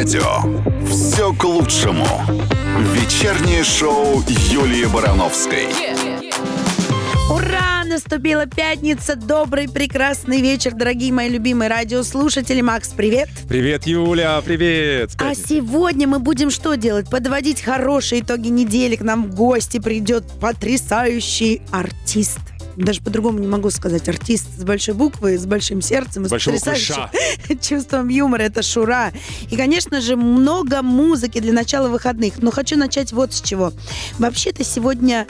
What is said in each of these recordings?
радио «Все к лучшему». Вечернее шоу Юлии Барановской. Ура! Наступила пятница. Добрый, прекрасный вечер, дорогие мои любимые радиослушатели. Макс, привет. Привет, Юля, привет. А сегодня мы будем что делать? Подводить хорошие итоги недели. К нам в гости придет потрясающий артист даже по-другому не могу сказать, артист с большой буквы, с большим сердцем, с потрясающим чувством юмора, это Шура. И, конечно же, много музыки для начала выходных. Но хочу начать вот с чего. Вообще-то сегодня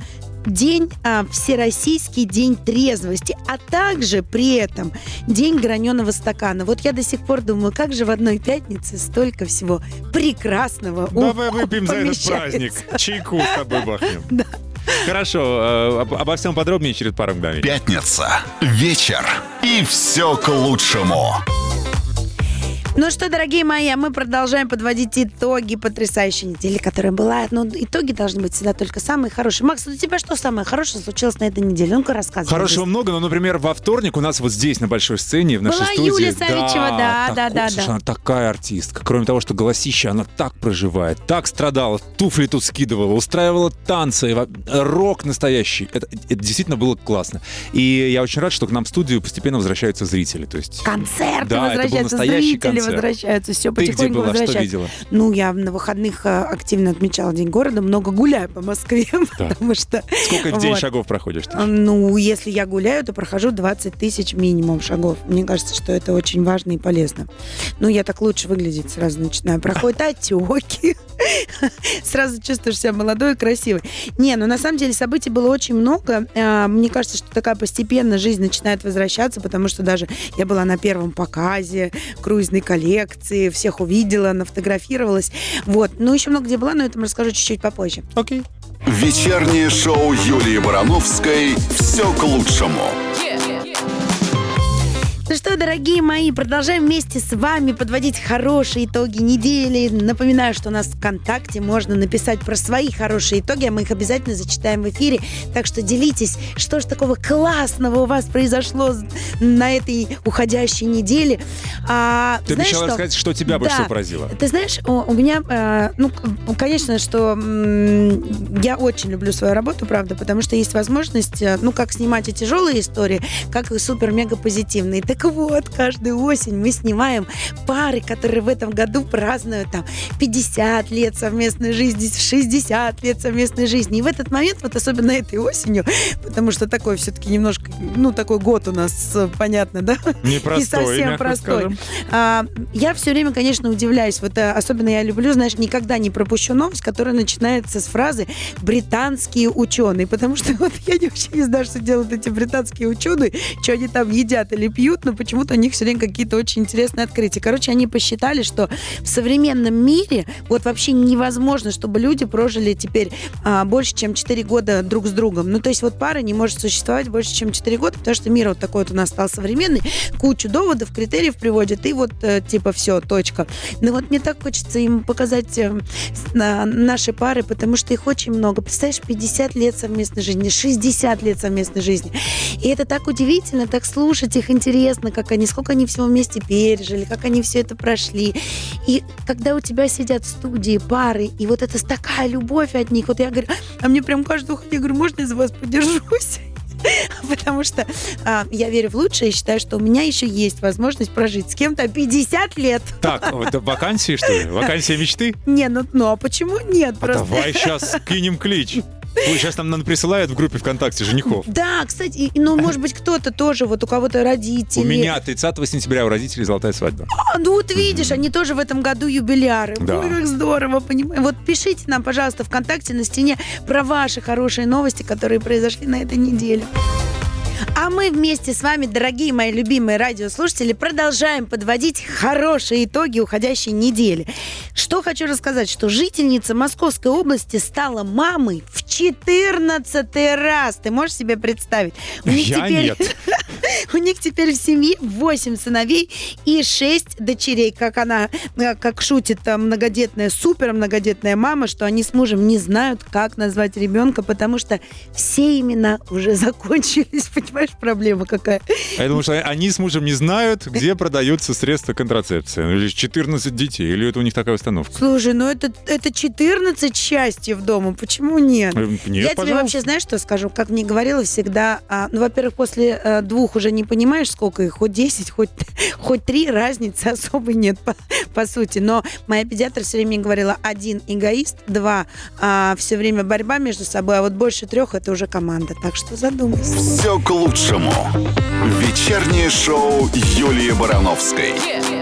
день, а, Всероссийский день трезвости, а также при этом день граненого стакана. Вот я до сих пор думаю, как же в одной пятнице столько всего прекрасного Давай выпьем за этот праздник. Чайку с тобой бахнем. Да. Хорошо, э, обо всем подробнее через пару мгновений. Пятница, вечер и все к лучшему. Ну что, дорогие мои, а мы продолжаем подводить итоги потрясающей недели, которая была. Но ну, итоги должны быть всегда только самые хорошие. Макс, у тебя что самое хорошее случилось на этой неделе? Ну-ка рассказывай. Хорошего здесь. много, но, например, во вторник у нас вот здесь, на большой сцене, в нашей была студии... Юлия Савичева, да, да, да, да, слушай, да. Она такая артистка. Кроме того, что голосище, она так проживает, так страдала, туфли тут скидывала, устраивала танцы, рок настоящий. Это, это действительно было классно. И я очень рад, что к нам в студию постепенно возвращаются зрители. То есть, Концерты да, возвращаются, это был настоящий зрители концерт возвращаются, все Ты где была, видела? Ну, я на выходных э, активно отмечала День города, много гуляю по Москве, да. потому что... Сколько в день вот. шагов проходишь? Ты? Ну, если я гуляю, то прохожу 20 тысяч минимум шагов. Мне кажется, что это очень важно и полезно. Ну, я так лучше выглядеть сразу начинаю. Проходят отеки. Сразу чувствуешь себя молодой и красивой. Не, ну на самом деле событий было очень много. А, мне кажется, что такая постепенно жизнь начинает возвращаться, потому что даже я была на первом показе круизной коллекции, всех увидела, нафотографировалась. Вот. Ну, еще много где была, но это расскажу чуть-чуть попозже. Окей. Вечернее шоу Юлии Барановской «Все к лучшему». Ну что, дорогие мои, продолжаем вместе с вами подводить хорошие итоги недели. Напоминаю, что у нас в ВКонтакте можно написать про свои хорошие итоги, а мы их обязательно зачитаем в эфире. Так что делитесь, что же такого классного у вас произошло на этой уходящей неделе. А, Ты обещала что? рассказать, что тебя да. больше всего поразило. Ты знаешь, у, у меня, э, ну, конечно, что м- я очень люблю свою работу, правда, потому что есть возможность, э, ну, как снимать и тяжелые истории, как и супер-мега позитивные. Так так вот, каждую осень мы снимаем пары, которые в этом году празднуют там 50 лет совместной жизни, 60 лет совместной жизни. И в этот момент, вот особенно этой осенью, потому что такой все-таки немножко, ну, такой год у нас, понятно, да? Непростой, Не совсем простой. А, я все время, конечно, удивляюсь. Вот а, особенно я люблю, знаешь, никогда не пропущу новость, которая начинается с фразы «британские ученые», потому что вот я вообще не знаю, что делают эти британские ученые, что они там едят или пьют, но почему-то у них все время какие-то очень интересные открытия. Короче, они посчитали, что в современном мире вот вообще невозможно, чтобы люди прожили теперь а, больше, чем 4 года друг с другом. Ну, то есть вот пара не может существовать больше, чем 4 года, потому что мир вот такой вот у нас стал современный, кучу доводов, критериев приводит, и вот э, типа все, точка. Ну вот мне так хочется им показать э, наши пары, потому что их очень много. Представляешь, 50 лет совместной жизни, 60 лет совместной жизни. И это так удивительно, так слушать их интересно, интересно, как они, сколько они всего вместе пережили, как они все это прошли. И когда у тебя сидят студии пары, и вот это такая любовь от них, вот я говорю, а мне прям каждый уходит, я говорю, можно я за вас подержусь? Потому что а, я верю в лучшее и считаю, что у меня еще есть возможность прожить с кем-то 50 лет. Так, это вакансии, что ли? Вакансия мечты? Не, ну, ну а почему нет? А просто... Давай сейчас кинем клич. Ой, сейчас нам нам присылают в группе ВКонтакте женихов. Да, кстати, ну, может быть, кто-то тоже, вот у кого-то родители. У меня 30 сентября у родителей золотая свадьба. А, ну вот видишь, они тоже в этом году юбиляры. Да. Ой, как здорово, понимаю. Вот пишите нам, пожалуйста, ВКонтакте на стене про ваши хорошие новости, которые произошли на этой неделе. А мы вместе с вами, дорогие мои любимые радиослушатели, продолжаем подводить хорошие итоги уходящей недели. Что хочу рассказать, что жительница Московской области стала мамой в 14 раз. Ты можешь себе представить? У них Я теперь... нет. У них теперь в семье 8 сыновей и 6 дочерей. Как она, э, как шутит там многодетная, супер многодетная мама, что они с мужем не знают, как назвать ребенка, потому что все имена уже закончились, понимаешь? Проблема какая? А я думаю, что они с мужем не знают, где продаются средства контрацепции. Ну, Или 14 детей, или это у них такая установка. Слушай, ну это, это 14 счастьев дома, почему нет? Э, Нет, Я тебе пожалуйста. вообще, знаешь, что скажу? Как мне говорила всегда, а, ну, во-первых, после э, двух уже не понимаешь, сколько их, хоть 10, хоть, хоть 3, разницы особой нет, по, по сути. Но моя педиатр все время говорила, один эгоист, два, все время борьба между собой, а вот больше трех это уже команда. Так что задумайся. Все к лучшему. Вечернее шоу Юлии Барановской.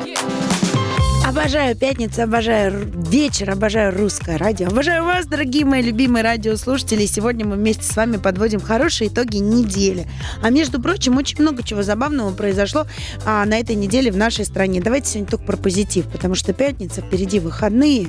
Обожаю пятницу, обожаю вечер, обожаю русское радио. Обожаю вас, дорогие мои любимые радиослушатели. Сегодня мы вместе с вами подводим хорошие итоги недели. А между прочим, очень много чего забавного произошло а, на этой неделе в нашей стране. Давайте сегодня только про позитив, потому что пятница, впереди выходные,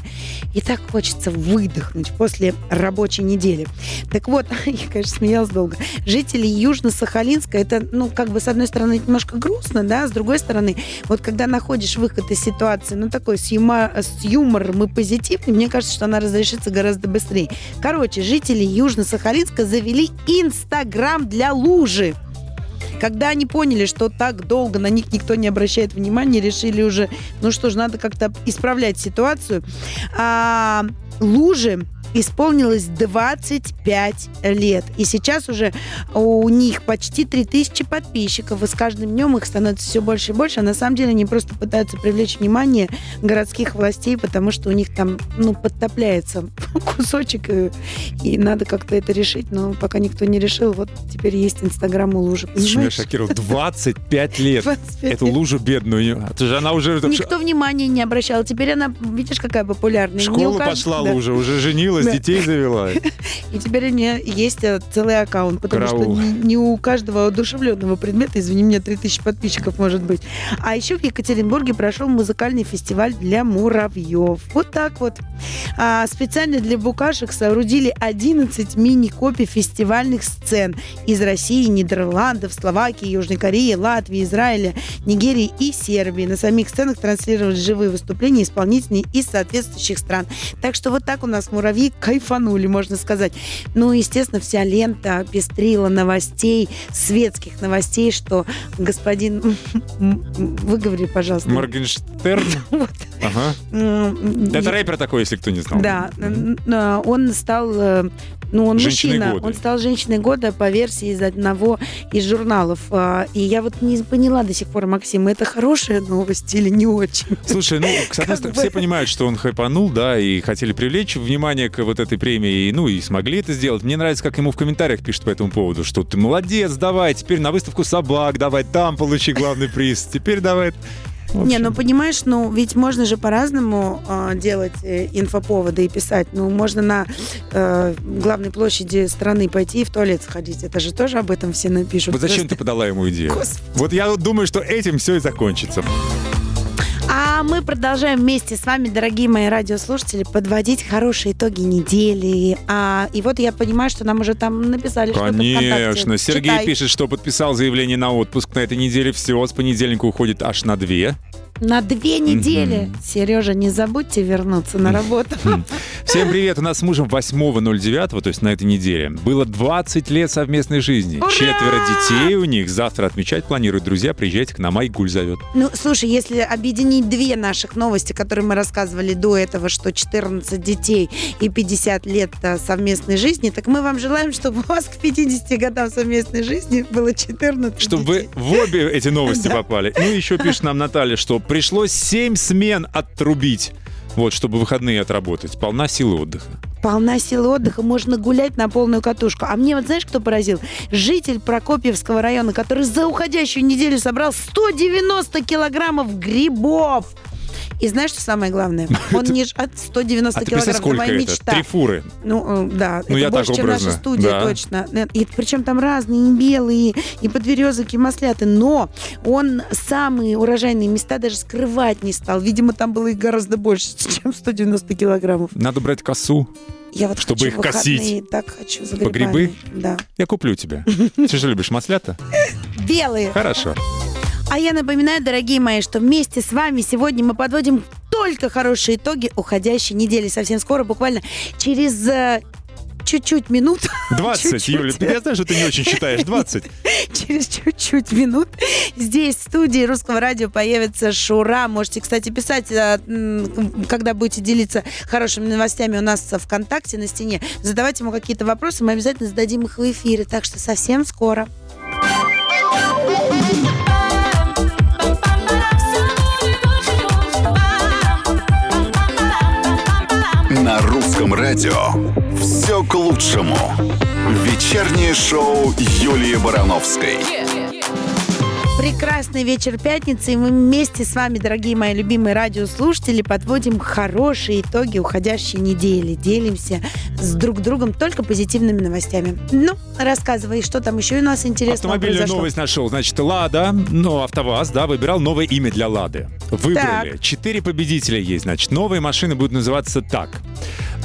и так хочется выдохнуть после рабочей недели. Так вот, я, конечно, смеялась долго. Жители Южно-Сахалинска, это, ну, как бы, с одной стороны, немножко грустно, да, с другой стороны, вот когда находишь выход из ситуации, ну, такой с, юма- с юмором и позитивным, мне кажется, что она разрешится гораздо быстрее. Короче, жители Южно-Сахалинска завели Инстаграм для лужи. Когда они поняли, что так долго на них никто не обращает внимания, решили уже, ну что ж, надо как-то исправлять ситуацию. А, лужи исполнилось 25 лет. И сейчас уже у них почти 3000 подписчиков. И с каждым днем их становится все больше и больше. А на самом деле они просто пытаются привлечь внимание городских властей, потому что у них там, ну, подтопляется кусочек. И, и надо как-то это решить. Но пока никто не решил, вот теперь есть Инстаграм у лужи. Слушай, меня Понимаешь? шокировал. 25 лет. 25 Эту лужу бедную. Это же она уже... Никто внимания не обращал. Теперь она, видишь, какая популярная. Школу кажд- пошла да. лужа, уже женилась, Да. детей завела. И теперь у меня есть э, целый аккаунт, потому Караул. что не, не у каждого одушевленного предмета, извини меня, 3000 подписчиков может быть. А еще в Екатеринбурге прошел музыкальный фестиваль для муравьев. Вот так вот. А, специально для букашек соорудили 11 мини-копий фестивальных сцен из России, Нидерландов, Словакии, Южной Кореи, Латвии, Израиля, Нигерии и Сербии. На самих сценах транслировались живые выступления исполнителей из соответствующих стран. Так что вот так у нас муравьи кайфанули, можно сказать. Ну, естественно, вся лента пестрила новостей, светских новостей, что господин... Выговори, пожалуйста. Моргенштерн. Вот. Ага. Это рэпер такой, если кто не знал. Да, он стал, э, ну, он Женщиной мужчина, года. он стал женщиной года по версии из одного из журналов. А, И я вот не поняла до сих пор, Максим, это хорошая новость или не очень? Слушай, ну, с одной стороны, все понимают, что он хайпанул, да, и хотели привлечь внимание к вот этой премии, ну, и смогли это сделать. Мне нравится, как ему в комментариях пишут по этому поводу, что ты молодец, давай, теперь на выставку собак, давай там получи главный приз, теперь давай... Не, ну понимаешь, ну ведь можно же по-разному э, делать э, инфоповоды и писать. Ну, можно на э, главной площади страны пойти и в туалет сходить. Это же тоже об этом все напишут. Вот зачем ты Просто- подала ему идею? Господи. Вот я вот думаю, что этим все и закончится. А мы продолжаем вместе с вами, дорогие мои радиослушатели, подводить хорошие итоги недели. А, и вот я понимаю, что нам уже там написали Конечно. Сергей Читай. пишет, что подписал заявление на отпуск на этой неделе. Все, с понедельника уходит аж на две. На две недели. Сережа, не забудьте вернуться на работу. Всем привет. У нас с мужем 8.09, то есть на этой неделе, было 20 лет совместной жизни. Ура! Четверо детей у них. Завтра отмечать планируют друзья. Приезжайте к нам, Айгуль зовет. Ну, слушай, если объединить две наших новости, которые мы рассказывали до этого, что 14 детей и 50 лет а, совместной жизни, так мы вам желаем, чтобы у вас к 50 годам совместной жизни было 14 Чтобы детей. вы в обе эти новости попали. Ну, еще пишет нам Наталья, что пришлось 7 смен отрубить. Вот, чтобы выходные отработать. Полна силы отдыха. Полна силы отдыха, можно гулять на полную катушку. А мне вот знаешь, кто поразил? Житель Прокопьевского района, который за уходящую неделю собрал 190 килограммов грибов. И знаешь, что самое главное? Он не ж- от 190 А килограмм, это моя мечта. Три фуры. Ну, э, да, Ну, это я больше, так чем наша студия, Да. точно. Э, И причем там разные, и белые, и подберезовки, и масляты. Но он самые урожайные места даже скрывать не стал. Видимо, там было их гораздо больше, чем 190 килограммов. Надо брать косу. Я вот Чтобы их косить. так хочу за По грибами. грибы? Да. Я куплю тебе. Ты же любишь маслята? Белые. Хорошо. А я напоминаю, дорогие мои, что вместе с вами сегодня мы подводим только хорошие итоги уходящей недели. Совсем скоро, буквально через э, чуть-чуть минут... 20, чуть-чуть. Юля, я знаю, что ты не очень считаешь. 20. Через чуть-чуть минут здесь, в студии Русского радио, появится Шура. Можете, кстати, писать, м, когда будете делиться хорошими новостями у нас в ВКонтакте на стене. Задавайте ему какие-то вопросы, мы обязательно зададим их в эфире. Так что совсем скоро. Русском радио все к лучшему. Вечернее шоу Юлии Барановской. Прекрасный вечер пятницы, и мы вместе с вами, дорогие мои любимые радиослушатели, подводим хорошие итоги уходящей недели. Делимся с друг другом только позитивными новостями. Ну, рассказывай, что там еще у нас интересного Автомобильную произошло. новость нашел. Значит, Лада, ну, АвтоВАЗ, да, выбирал новое имя для Лады. Выбрали. Так. Четыре победителя есть, значит. Новые машины будут называться так.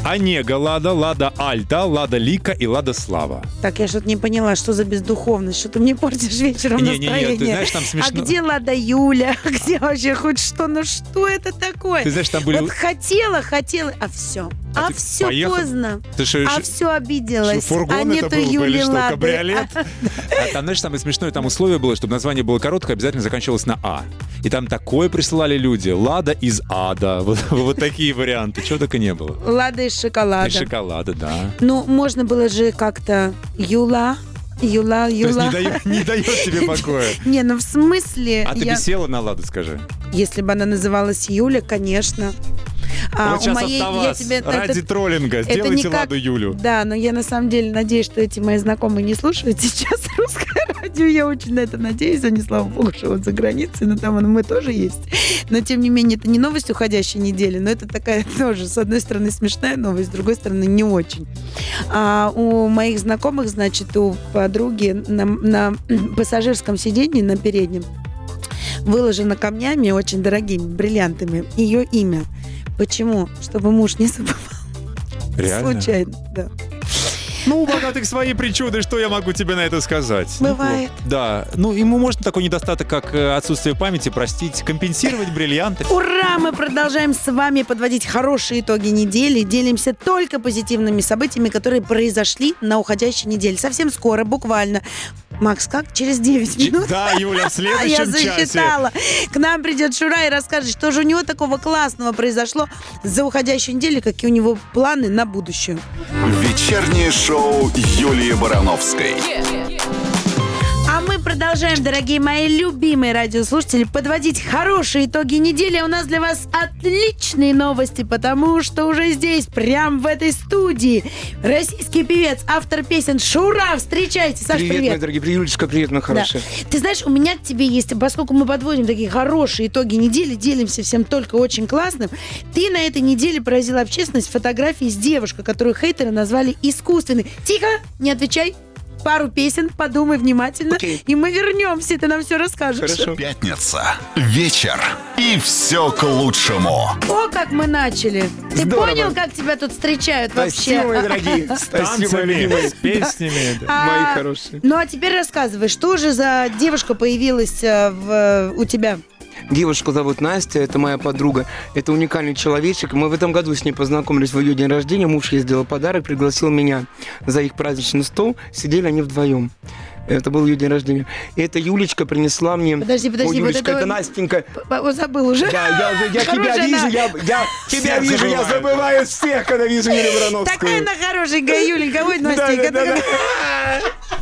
Онега Лада, Лада Альта, Лада Лика и Лада Слава. Так, я что-то не поняла, что за бездуховность, что ты мне портишь вечером Не-не-не, настроение. ты знаешь, там смешно. А где Лада Юля? Где вообще хоть что? Ну что это такое? Ты знаешь, там были... Вот хотела, хотела, а все. А А, все поехал? поздно. Ты что, А все обиделась. что, а нету был бы Юли что, Лады. кабриолет? А там, знаешь, самое смешное, там условие было, чтобы название было короткое, обязательно заканчивалось на А. И там такое присылали люди. Лада из ада. Вот, вот такие варианты. Чего только не было. А, Лада из шоколада. И шоколада, да. Ну, можно было же как-то Юла, Юла, То есть Юла. не дает, не дает тебе покоя. Не, ну в смысле, А ты я- бы села на Ладу, скажи. если бы она называлась Юля, конечно. А вот у моей, я тебе это- ради троллинга. это Сделайте не как- Ладу Юлю. Да, но я на самом деле надеюсь, что эти мои знакомые не слушают сейчас русское радио. Я очень на это надеюсь. Они, слава богу, живут за границей, но там мы тоже есть. Но, тем не менее, это не новость уходящей недели, но это такая тоже, с одной стороны, смешная новость, с другой стороны, не очень. А у моих знакомых, значит, у подруги на, на пассажирском сиденье, на переднем, выложено камнями очень дорогими, бриллиантами, ее имя. Почему? Чтобы муж не забывал. Реально? Случайно, да. Ну, у богатых свои причуды, что я могу тебе на это сказать? Бывает. Ну, Да. Ну, ему можно такой недостаток, как э, отсутствие памяти, простить, компенсировать бриллианты. Ура! Мы продолжаем с вами подводить хорошие итоги недели. Делимся только позитивными событиями, которые произошли на уходящей неделе. Совсем скоро, буквально. Макс, как? Через 9 Ч- минут? Да, Юля, в А я следующем часе. засчитала. К нам придет Шура и расскажет, что же у него такого классного произошло за уходящую неделю, какие у него планы на будущее. Вечернее шоу Юлии Барановской. А мы продолжаем, дорогие мои любимые радиослушатели, подводить хорошие итоги недели. У нас для вас отличные новости, потому что уже здесь, прям в этой студии, российский певец, автор песен Шура. Встречайте, Саш, привет, привет. моя дорогие, привет, Юлечка, привет, моя Да. хорошая. Ты знаешь, у меня к тебе есть, поскольку мы подводим такие хорошие итоги недели, делимся всем только очень классным, ты на этой неделе поразила общественность фотографией с девушкой, которую хейтеры назвали искусственной. Тихо, не отвечай. Пару песен, подумай внимательно, Окей. и мы вернемся, и ты нам все расскажешь. Хорошо. Пятница. Вечер. И все к лучшему. О, как мы начали. Ты Здорово. понял, как тебя тут всвстречают Спасибо, мои вообще? дорогие. С Спасибо, мои танцами, любимые. с песнями. А, Мои хорошие. Ну а теперь рассказывай, что же за девушка появилась э, в- у тебя? Девушку зовут Настя, это моя подруга. Это уникальный человечек. Мы в этом году с ней познакомились в ее день рождения. Муж ей сделал подарок, пригласил меня за их праздничный стол. Сидели они вдвоем. Это был ее день рождения. И эта Юлечка принесла мне... Подожди, подожди, вот Юлечка, это это вот- Настенька. П- Забыл уже. Я, я, уже- я тебя Хорошая вижу, она. я, я тебя Всех вижу, я забываю. забываю всех, когда вижу Юлию Барановскую. Такая она хорошенькая, Юленька, ой, Да, Настенька. да, да, такая- да.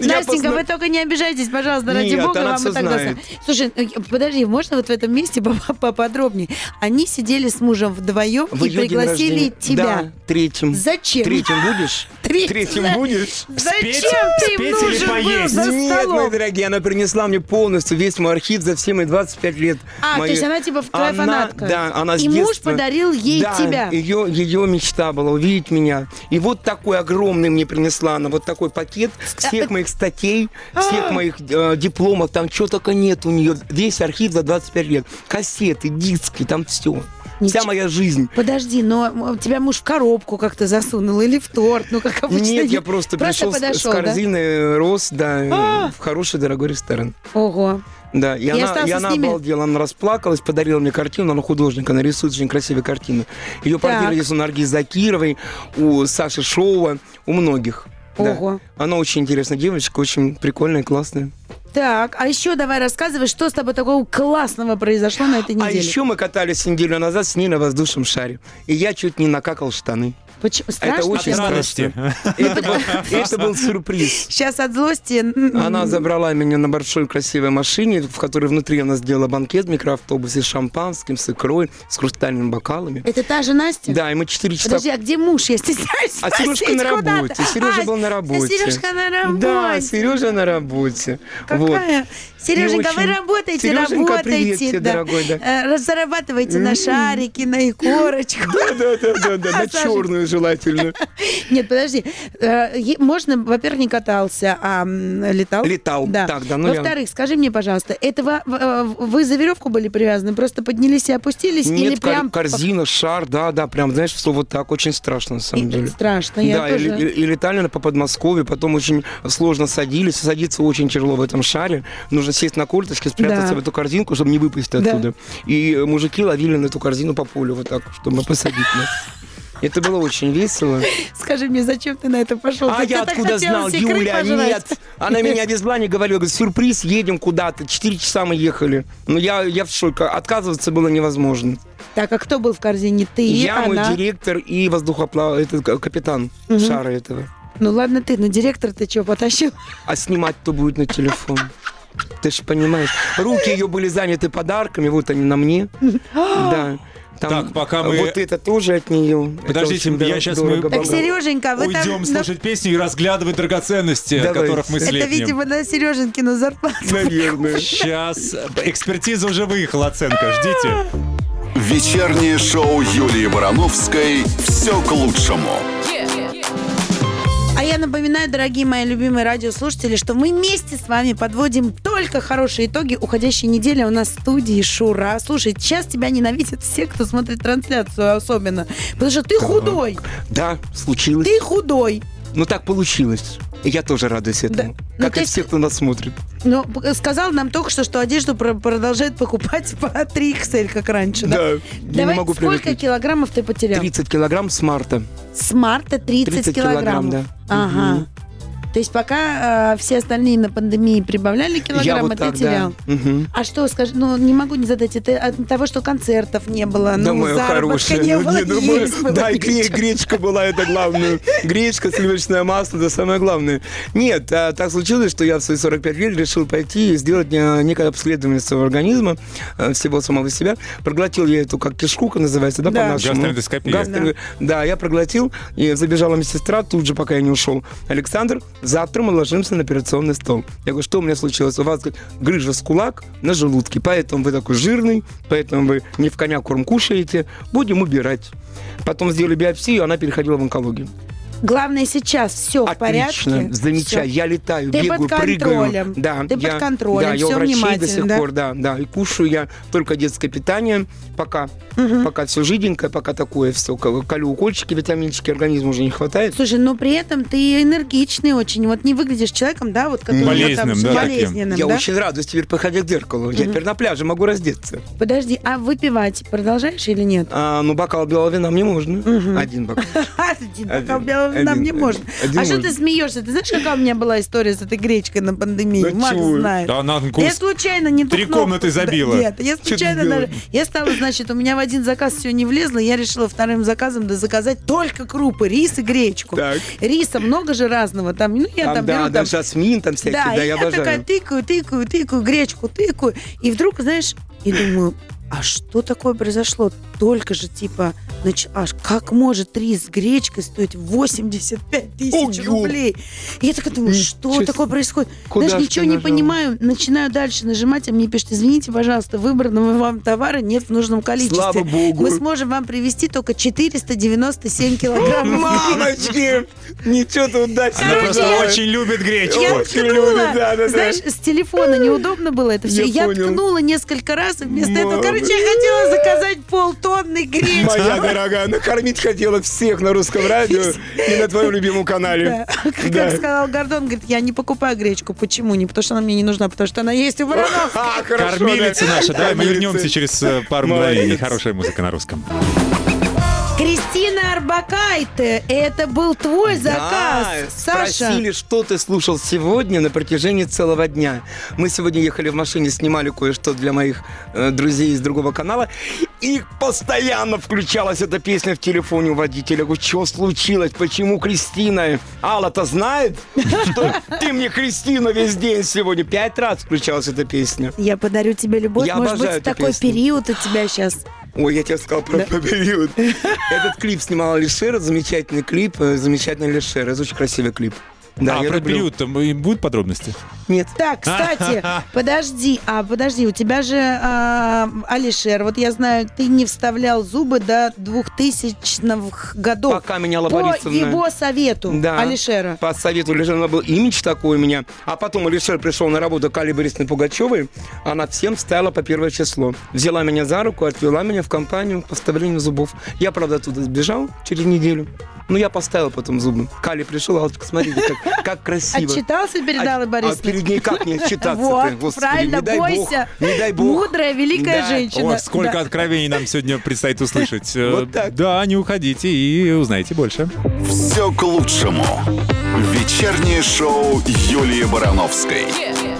Настенька, вы только не обижайтесь, пожалуйста, ради бога, вам и так достаточно. Слушай, э, подожди, можно вот в этом месте поп- поподробнее? Они сидели с мужем вдвоем и пригласили тебя. Третьим. Зачем? Третьим будешь? Третьим, будешь? Зачем ты им нужен был за Нет, мои дорогие, она принесла мне полностью весь мой архив за все мои 25 лет. А, то есть она типа Она- фанатка. Да, она с И муж подарил ей тебя. Ее, ее мечта была увидеть меня. И вот такой огромный мне принесла она, вот такой пакет всех моих статей, А. всех моих э, дипломов, там чего только нет у нее. Весь архив за 25 лет. Кассеты, диски, там все. Ничего. Вся моя жизнь. Подожди, но тебя муж в коробку как-то засунул или в торт, ну как обычно. Нет, я просто, пришел с- с, подошел, да? роз, да, А. в хороший дорогой ресторан. Ого. Да, и, она, остался и она обалдела, она расплакалась, подарила мне картину, она художник, она рисует очень красивые картины. Ее Так. есть у Наргиз Закировой, у Саши Шоува, у многих. Да. Ого. Она очень интересная девочка, очень прикольная, классная. Так, а еще давай рассказывай, что с тобой такого классного произошло на этой А неделе. еще мы катались неделю назад с ней на воздушном шаре. И я чуть не накакал штаны. Почему? Страшно? это очень страшно. Это был, это был сюрприз. Сейчас от злости... Она забрала меня на большой красивой машине, в которой внутри она сделала банкет в микроавтобусе с шампанским, с икрой, с хрустальными бокалами. Это та же Настя? Да, и мы 4 часа... Подожди, а где муж? Я стесняюсь А Сережка на работе. Сережа А, был на работе. Сережка на работе. Да, Сережа на работе. Вот. Какая? Сереженька, И вы очень- работаете, Сереженька, работаете. привет тебе, да. дорогой, да. Э, Зарабатывайте на шарики, на икорочку. Да, да, да, да, да, на черную желательно. Нет, подожди. Э, Можно, во-первых, не катался, а летал? Летал, так, да, ну я- Во-вторых, скажи мне, пожалуйста, это э, вы за веревку были привязаны? Просто поднялись и опустились? или Нет, кор- прям... корзина, шар, да, да, прям, знаешь, все вот так, очень страшно, на И- самом деле. Страшно, я да, и, тоже... и- и летали на- по Подмосковью, потом очень сложно садились. Садиться очень тяжело в этом шаре. Нужно сесть на корточки, спрятаться Да. в эту корзинку, чтобы не выпасть Да. оттуда. И мужики ловили на эту корзину по полю вот так, чтобы посадить нас. Это было очень весело. Скажи мне, зачем ты на это пошел? А я откуда знал, Юля, нет. Она меня везла, не говорила, говорит, сюрприз, едем куда-то. Четыре часа мы ехали. Ну, я, я в шоке. Отказываться было невозможно. Так, а кто был в корзине? Ты, я, мой она? директор и воздухоплав... этот капитан шара этого. Ну ладно ты, но директор ты что, потащил? А снимать кто будет на телефон? Ты же понимаешь. Руки ее были заняты подарками, вот они на мне. Да. Там, Так, пока мы- Вот это тоже от нее. Это Подождите, очень я дорого- щас мы- Так. Сереженька, вы там... Уйдем ну, слушать песни и разглядывать драгоценности, Давайте. которых мы Это, слепнем. видимо, на Сереженькину зарплату. Наверное. Сейчас экспертиза уже выехала, оценка. Ждите. Вечернее шоу Юлии Барановской «Все к лучшему». А я напоминаю, дорогие мои любимые радиослушатели, что мы вместе с вами подводим только хорошие итоги уходящей недели. У нас в студии Шура. Слушай, сейчас тебя ненавидят все, кто смотрит трансляцию особенно. Потому что ты худой. Да, случилось. Ты худой. Ну так получилось. Я тоже радуюсь этому. Да. Ну, Как ты и с- все, кто нас смотрит. П- сказал нам только что, что одежду про- продолжает покупать по 3XL, как раньше. Да? Да, Давай, не могу сколько привыкнуть. килограммов ты потерял? 30 килограмм с марта. С марта 30, 30 килограммов. килограмм, да. Ага. Мгм. То есть пока э, все остальные на пандемии прибавляли килограммы, вот ты так, терял. да. Мгм. А что, скажи, ну не могу не задать, это от того, что концертов не было, Да, ну хорошая. не ну, было, не, ну, было да, и гре- ничего. гречка была, это главное. Гречка, сливочное масло, это самое главное. Нет, а, так случилось, что я в свои 45 лет решил пойти и сделать э, некое обследование своего организма, э, всего самого себя. Проглотил я эту, как кишку называется, да, Да. по-нашему? Гастроэндоскопия. Гастро- Да, я проглотил, и забежала медсестра тут же, пока я не ушел. Александр, завтра мы ложимся на операционный стол. Я говорю, что у меня случилось? У вас говорит, грыжа с кулак на желудке, поэтому вы такой жирный, поэтому вы не в коня корм кушаете, будем убирать. Потом сделали биопсию, она переходила в онкологию. Главное сейчас все в порядке. Отлично, замечательно. Всё. Я летаю, Ты бегаю, под прыгаю. контролем. Да, Ты под я, контролем, Да, я всё у врачей до внимательно, сих да? пор, да, да. И кушаю я только детское питание, пока, пока все жиденькое, пока такое все. Колю укольчики, витаминчики, организму уже не хватает. Слушай, но при этом ты энергичный очень. Вот не выглядишь человеком, да, вот который Болезненным, вот да, там, таким. болезненным, Я да? очень радуюсь теперь, походя к зеркалу. Я теперь на пляже могу раздеться. Подожди, а выпивать продолжаешь или нет? А, ну, бокал белого вина мне можно. Один бокал. Один бокал белого вина один, мне один. можно. Один А что ты смеешься? Ты знаешь, какая у меня была история с этой гречкой на пандемии? Да Макс чего? знает. Да она Я случайно не три кнопку- комнаты забила. Да, Нет, я случайно... даже- Я стала, значит, у меня в один заказ все не влезло, я решила вторым заказом да, заказать только крупы, рис и гречку. Так. Риса много же разного там. Ну, я там, Там, да, беру да, там... жасмин там всякие, Да, я я такая обожаю. тыкаю, тыкаю, тыкаю, гречку тыкаю. И вдруг, знаешь, и думаю, а что такое произошло? Только же, типа, нач- аж как может рис с гречкой стоить 85 тысяч Ого! рублей? И я такая думаю, что Ничего такое происходит? Куда Даже ничего не нажала? понимаю. Начинаю дальше нажимать, а мне пишут, извините, пожалуйста, выбранного вам товара нет в нужном количестве. Слава богу. Мы сможем вам привезти только 497 килограммов. Мамочки! Ничего тут дать. Она просто очень любит гречку. Я ткнула, знаешь, с телефона неудобно было это все. Я ткнула несколько раз, и вместо этого, короче, я хотела заказать полтонны гречки. Дорогая, накормить хотела всех на русском радио и на твоем любимом канале. Как сказал Гордон, говорит, я не покупаю гречку. Почему? Не потому что она мне не нужна, а потому что она есть у Барановского. Хорошо, Кормилица наша. Давай мы вернемся через э, пару мгновений. Хорошая музыка на русском. Кристина Арбакайте, это был твой заказ, Да, Саша. спросили, что ты слушал сегодня на протяжении целого дня. Мы сегодня ехали в машине, снимали кое-что для моих э, друзей из другого канала, и постоянно включалась эта песня в телефоне у водителя. Говорю, что случилось? Почему Кристина? Алла-то знает, что ты мне Кристина весь день сегодня. Пять раз включалась эта песня. Я подарю тебе любовь. Я Может быть, такой период у тебя сейчас. Ой, я тебе сказал про период. Этот клип снимала Лишера, замечательный клип, э, замечательный Лишера. Это очень красивый клип. Да, а я про люблю. период там и будут подробности? Нет. Так, кстати, подожди, а подожди, у тебя же а, Алишер, вот я знаю, ты не вставлял зубы до 2000-х годов. Пока меняла По Борисовна. его совету Да. Алишера. По совету Лежана был имидж такой у меня. А потом Алишер пришел на работу к Али Борисовне Пугачевой. Она всем вставила по первое число. Взяла меня за руку, отвела меня в компанию по вставлению зубов. Я, правда, оттуда сбежал через неделю. Но я поставил потом зубы. Кали пришел, Алочка, смотрите, как, как красиво. Отчитался перед Аллой А- Борисовной? А перед ней как не отчитаться Вот, правильно, не дай бойся. Бог, не дай бог. Мудрая, великая женщина. О, сколько откровений нам сегодня предстоит услышать. Э, Вот так. Да, не уходите и узнаете больше. Все к лучшему. Вечернее шоу Юлии Барановской. А нас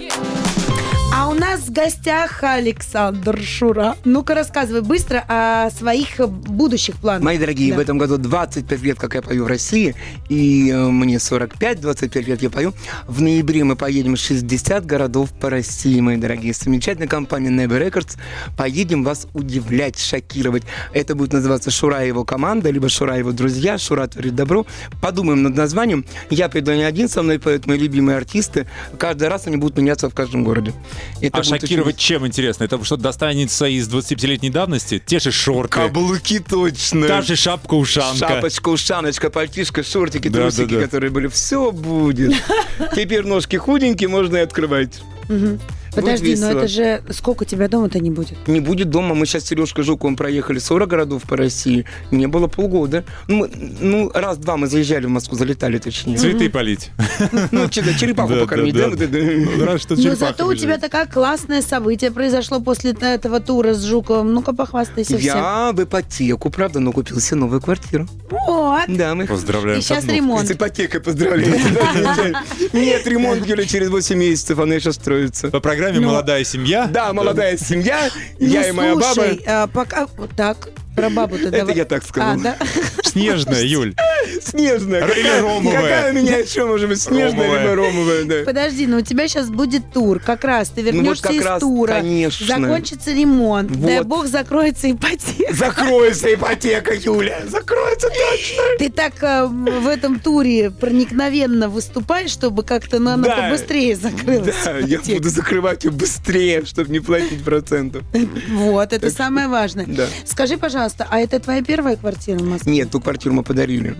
в гостях Александр Шура. Ну-ка, рассказывай быстро о своих будущих планах. Мои дорогие, Да. в этом году 25 лет, как я пою в России, и э, мне 45, 25 лет я пою. В ноябре мы поедем в 60 городов по России, мои дорогие. С замечательной компанией Never Records поедем вас удивлять, шокировать. Это будет называться «Шура и его команда», либо «Шура и его друзья», «Шура творит добро». Подумаем над названием. Я приду не один, со мной поют мои любимые артисты. Каждый раз они будут меняться в каждом городе. Это а будет шокировать чем интересно? Это что достанется из 25-летней давности? Те же шорты, Каблуки точно. та же шапка-ушанка. Шапочка, ушаночка, пальтишко, шортики, Да, трусики, да, да. которые были. Все будет. Теперь ножки худенькие, можно и открывать. Мгм. Подожди, но это же сколько тебя дома-то не будет? Не будет дома. Мы сейчас с Сережкой Жуковым проехали 40 городов по России. Не было полгода. Ну, мы- ну раз-два мы заезжали в Москву, залетали точнее. Цветы полить. Ну, черепаху покормить, да. Ну, Но зато у бежит. тебя такое классное событие произошло после этого тура с Жуковым. Ну-ка, похвастайся всем. Я в ипотеку, правда, но купил себе новую квартиру. Вот. Да, мы Поздравляем И с сейчас ремонт. с ипотекой поздравляю. Нет, ремонт, Юля, через 8 месяцев, она еще строится. По программе Ну, «Молодая семья». Да, молодая семья, Ну, я и моя баба. слушай, а, пока... Вот так, про бабу-то Это давай. я так сказал. А, да? Снежная, Юль. Снежная. Или ромовая. Какая у меня еще может быть снежная, Ромовая. либо ромовая, да. Подожди, но у тебя сейчас будет тур. Как раз ты Ну, вот вернешься из раз, тура. конечно. Закончится ремонт. Дай бог закроется ипотека. Закроется ипотека, Юля. Закроется точно. Ты так э, в этом туре проникновенно выступаешь, чтобы как-то ну, она Да. побыстрее закрылась. Да, я буду закрывать ее быстрее, чтобы не платить процентов. Вот, это самое важное. Да. Скажи, пожалуйста, а это твоя первая квартира в Москве? Нет, ту квартиру мы подарили.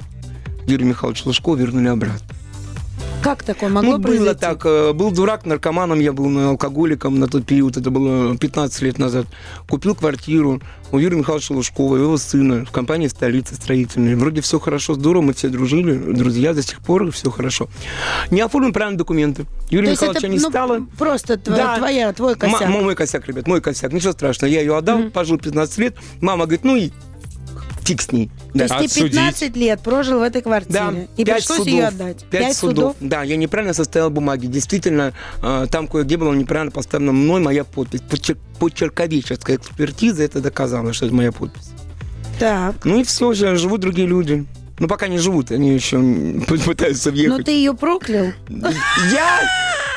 Юрию Михайловичу Лужкову вернули обратно. Как такое могло ну, было произойти? так. э, Был дурак, наркоманом я был, ну, алкоголиком на тот период, это было 15 лет назад. Купил квартиру у Юрия Михайловича Лужкова, его сына, в компании «Столица строительная». Вроде все хорошо, здорово, мы все дружили, друзья до сих пор, все хорошо. Не оформлен правильно документы. Юрия То Михайловича это не ну, стало. просто тво- Да. твоя, твой косяк. М- мой косяк, ребят, мой косяк. Ничего страшного. Я ее отдал, пожил 15 лет. Мама говорит, ну и фиг с ней. То Да. есть ты Отсудить. 15 лет прожил в этой квартире. Да, и пришлось судов. ее отдать. Пять, судов. Да, я неправильно составил бумаги. Действительно, э, там кое-где было неправильно поставлена мной моя подпись. Почер- Почерковеческая экспертиза это доказала, что это моя подпись. Так. Ну и все же, живут другие люди. Ну, пока не живут, они еще пытаются Но въехать. Ну, ты ее проклял? Я?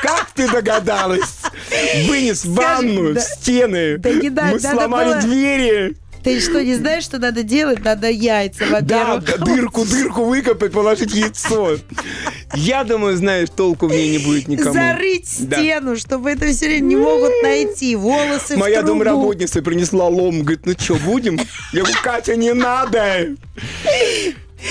Как ты догадалась? Вынес ванную да. в стены. Да не да, Мы сломали было- двери. Ты что, не знаешь, что надо делать? Надо яйца, во-первых. да, дырку, дырку выкопать, положить яйцо. Я думаю, знаешь, толку в ней не будет никому. Зарыть Да. стену, чтобы это все время не могут найти. Волосы Моя домработница принесла лом, говорит, ну что, будем? Я говорю, Катя, не надо.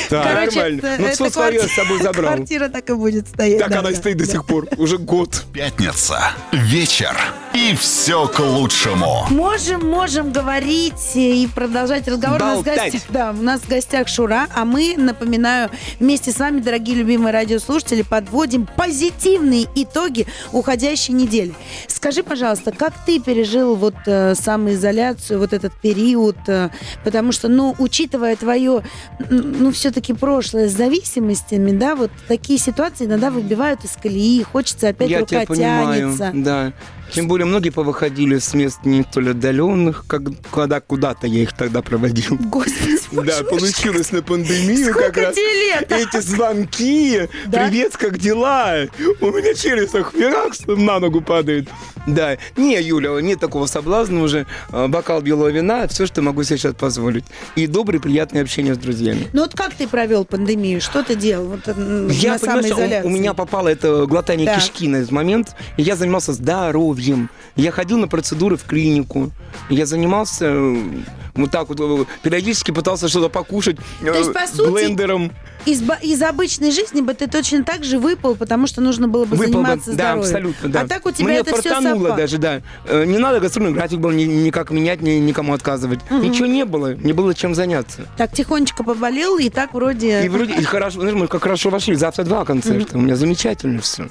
Так, Короче, Нормально. Ну, всё свое квартира- с собой забрал. Квартира так и будет стоять. Так да, она да, стоит до да. сих пор, уже год. Пятница. Вечер. И все к лучшему. Можем, можем говорить и продолжать разговор. У нас, в Болтать. гостях, да, у нас в гостях Шура, а мы, напоминаю, вместе с вами, дорогие любимые радиослушатели, подводим позитивные итоги уходящей недели. Скажи, пожалуйста, как ты пережил вот э, самоизоляцию, вот этот период? э, потому что, ну, учитывая твое, ну, все-таки прошлое с зависимостями, да, вот такие ситуации иногда выбивают из колеи, хочется опять Я рука тебя понимаю, тянется. да. Тем более многие повыходили с мест не столь отдаленных, как, когда куда-то я их тогда проводил. Господи, Да, получилось на пандемию как раз. Эти звонки, Да? привет, как дела? У меня челюсть ах, херак, на ногу падает. Да, не, Юля, нет такого соблазна уже. А, Бокал белого вина, все, что могу себе сейчас позволить. И доброе, приятное общение с друзьями. Ну вот как ты провел пандемию? Что ты делал вот, Я, на самоизоляции? у, у меня попало это глотание Так. кишки на этот момент, я занимался здоровьем. Я ходил на процедуры в клинику. Я занимался вот так вот, э, периодически пытался что-то покушать э, есть, по сути, блендером. Из, из обычной жизни бы ты точно так же выпал, потому что нужно было бы Выпал бы, заниматься да, здоровьем. абсолютно, да. А так у тебя Мне это все совпало. даже, да. Э, Не надо гастрольный график был ни- никак менять, ни, никому отказывать. Ничего не было, не было чем заняться. Так тихонечко поболел, и так вроде... И вроде и хорошо, знаешь, мы как хорошо вошли. Завтра два концерта. У меня замечательно все.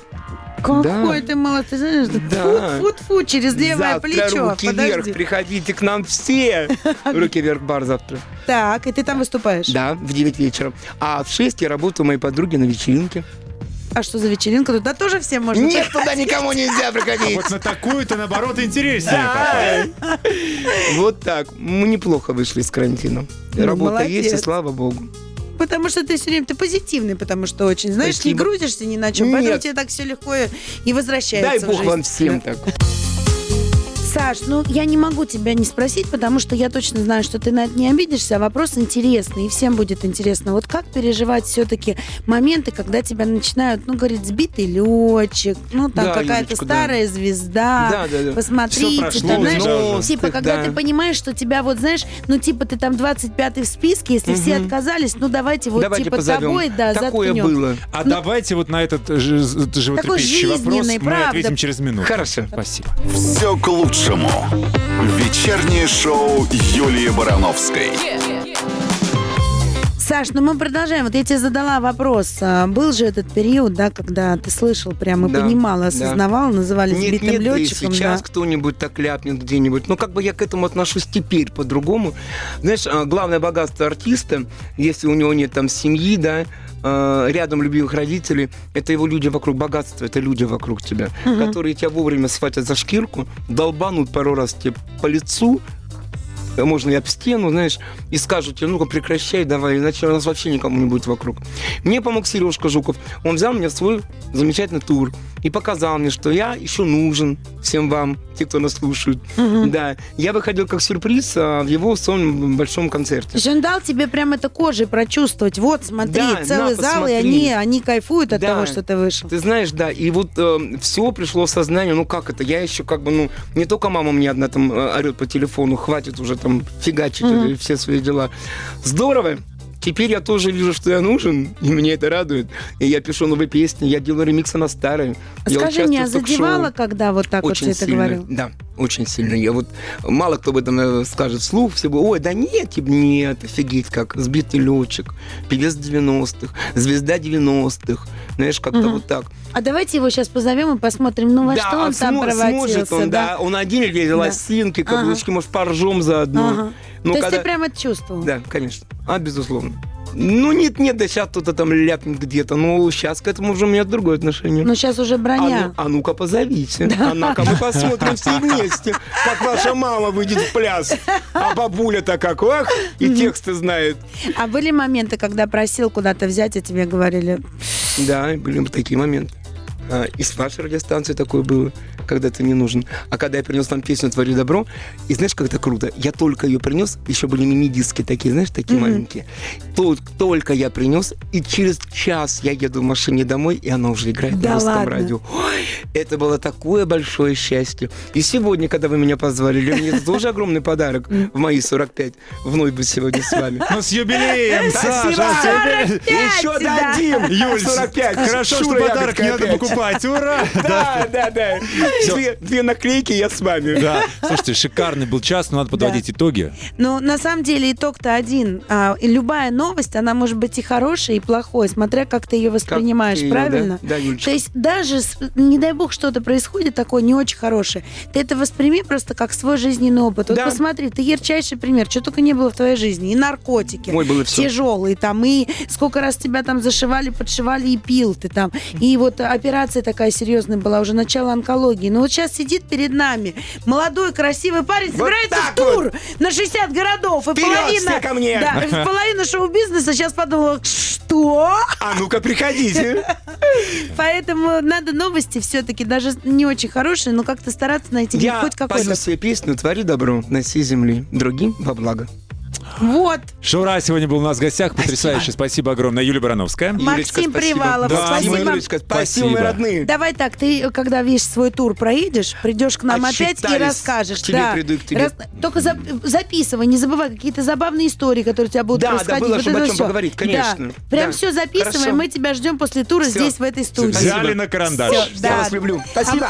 Какой да. ты молодец, ты знаешь, Да. фу-фу-фу, через левое завтра плечо. руки Подожди. вверх, приходите к нам все. Руки вверх бар завтра. Так, и ты там выступаешь. Да, в 9 вечера. А в 6 я работаю у моей подруги на вечеринке. А что за вечеринка? Туда тоже всем можно Нет, приходить? туда никому нельзя приходить. Вот на такую-то, наоборот, интереснее. Вот так. Мы неплохо вышли из карантина. Ну, Работа есть, и слава богу. Потому что ты все время ты позитивный, потому что очень, знаешь, не грузишься ни на чем. Поэтому тебе так все легко и- возвращается Дай бог вам всем так. Саш, ну я не могу тебя не спросить, потому что я точно знаю, что ты на это не обидишься, а вопрос интересный, и всем будет интересно. Вот как переживать все-таки моменты, когда тебя начинают, ну, говорить, сбитый летчик, ну, там Да, какая-то Юлечка, да. старая звезда, Да, да, да. посмотрите, прошло там, знаешь, уже. типа, когда Да. ты понимаешь, что тебя вот, знаешь, ну, типа, ты там 25-й в списке, если все Мгм. отказались, ну, давайте вот, Давайте типа, позовем. тобой, да, Такое заткнем. было. А давайте вот на этот ж- ж- животрепещущий вопрос мы правда. ответим через минуту. Хорошо. Спасибо. Все к лучшему. Вечернее шоу Юлии Барановской. Саш, ну мы продолжаем. Вот я тебе задала вопрос. А, Был же этот период, да, когда ты слышал прям и Да, понимал, да. осознавал, называли Нет, сбитым нет, и летчиком. сейчас да. кто-нибудь так ляпнет где-нибудь. Ну, как бы я к этому отношусь теперь по-другому. Знаешь, а, главное богатство артиста, если у него нет там семьи, да, а, рядом любимых родителей, это его люди вокруг, богатство, это люди вокруг тебя, которые тебя вовремя схватят за шкирку, долбанут пару раз тебе по лицу, можно и об стену, знаешь, и скажут тебе, ну-ка прекращай, давай, иначе у нас вообще никому не будет вокруг. Мне помог Сережка Жуков. Он взял меня в свой замечательный тур и показал мне, что я еще нужен всем вам, те, кто нас слушают. Да, я выходил как сюрприз а, в его самом большом То концерте. есть он дал тебе прям это кожей прочувствовать. Вот, смотри, Да, целый на, зал, и они, они кайфуют от Да. того, что ты вышел. Ты знаешь, да, и вот все пришло в сознание, ну как это, я еще как бы, ну, не только мама мне одна там э, орет по телефону, хватит уже там фигачить э, все свои дела. Здорово, Теперь я тоже вижу, что я нужен, и меня это радует. И я пишу новые песни, я делаю ремиксы на старые. Скажи мне, а задевало, когда вот так очень вот это сильно, говорил? Да, очень сильно. Я вот мало кто об этом э, скажет вслух, все будут, ой, да нет, типа, нет, офигеть, как сбитый летчик, певец 90-х, звезда 90-х, знаешь, как-то Мгм. вот так. А давайте его сейчас позовем и посмотрим, ну во да, что он а там превратился, сможет он, да? Он один или Да. лосинки, Ага. каблучки, может, поржем заодно. Ага. Ну, То есть когда... ты прям это чувствовал? Да, конечно. А, безусловно. Ну, нет-нет, да сейчас кто-то там ляпнет где-то. Ну, сейчас к этому уже у меня другое отношение. Но сейчас уже А, броня. ну, а ну-ка позовите. А ну-ка мы посмотрим все вместе, как ваша мама выйдет в пляс. А бабуля-то как, ах, и тексты знает. А были моменты, когда просил куда-то взять, а тебе говорили, Да, были такие моменты. А, И с вашей радиостанции такое было, когда ты не нужен. А когда я принес вам песню «Твори добро», и знаешь, как это круто? Я только ее принес, еще были мини-диски такие, знаешь, такие Мгм. маленькие. Тол- только я принес, и через час я еду в машине домой, и она уже играет Да на русском радио. Ой, это было такое большое счастье. И сегодня, когда вы меня позвали, для меня это тоже огромный подарок в мои 45. Вновь быть сегодня с вами. Ну, с юбилеем, Спасибо! Саша! «45, Еще да». дадим! Юль, 45! хорошо, что подарок не надо опять. Покупать ура! Да, да, да. Две, наклейки, я с вами. Да, слушайте, шикарный был час, но надо подводить итоги. Но на самом деле итог-то один. А, любая новость, она может быть и хорошая, и плохой, смотря как ты ее воспринимаешь, правильно? да? То есть даже, не дай бог, что-то происходит такое не очень хорошее, ты это восприми просто как свой жизненный опыт. Вот посмотри, ты ярчайший пример, что только не было в твоей жизни. И наркотики. Ой, было всё. Тяжелые там, и сколько раз тебя там зашивали, подшивали, и пил ты там. И вот операция такая серьезная была, уже начало онкологии. Но вот сейчас сидит перед нами молодой, красивый парень, собирается в тур на 60 городов. И Вперед половина, ко мне! Да, половина шоу-бизнеса сейчас подумала, что? А ну-ка, приходите. Поэтому надо новости все-таки, даже не очень хорошие, но как-то стараться найти Я хоть какой-то. пою свою песню «Твори добро всей земли, другим во благо». Вот. Шура сегодня был у нас в гостях. Потрясающе. Спасибо огромное. Юлия Барановская. Максим Юлечка, спасибо. Привалов, Да, спасибо. Юлечка, спасибо, Спасибо. мои родные. Давай так, ты, когда весь свой тур проедешь, придешь к нам опять и Отчитались. расскажешь. К тебе да. приду и к тебе. Только зап- записывай, не забывай какие-то забавные истории, которые у тебя будут Да, да, происходить. было, Вот чтобы о это чем всё. поговорить, конечно. Да. Прям Да. все записываем, Хорошо. мы тебя ждем после тура Всё. здесь, в этой студии. Спасибо. Взяли на карандаш. Всё, Я да. вас люблю. Спасибо.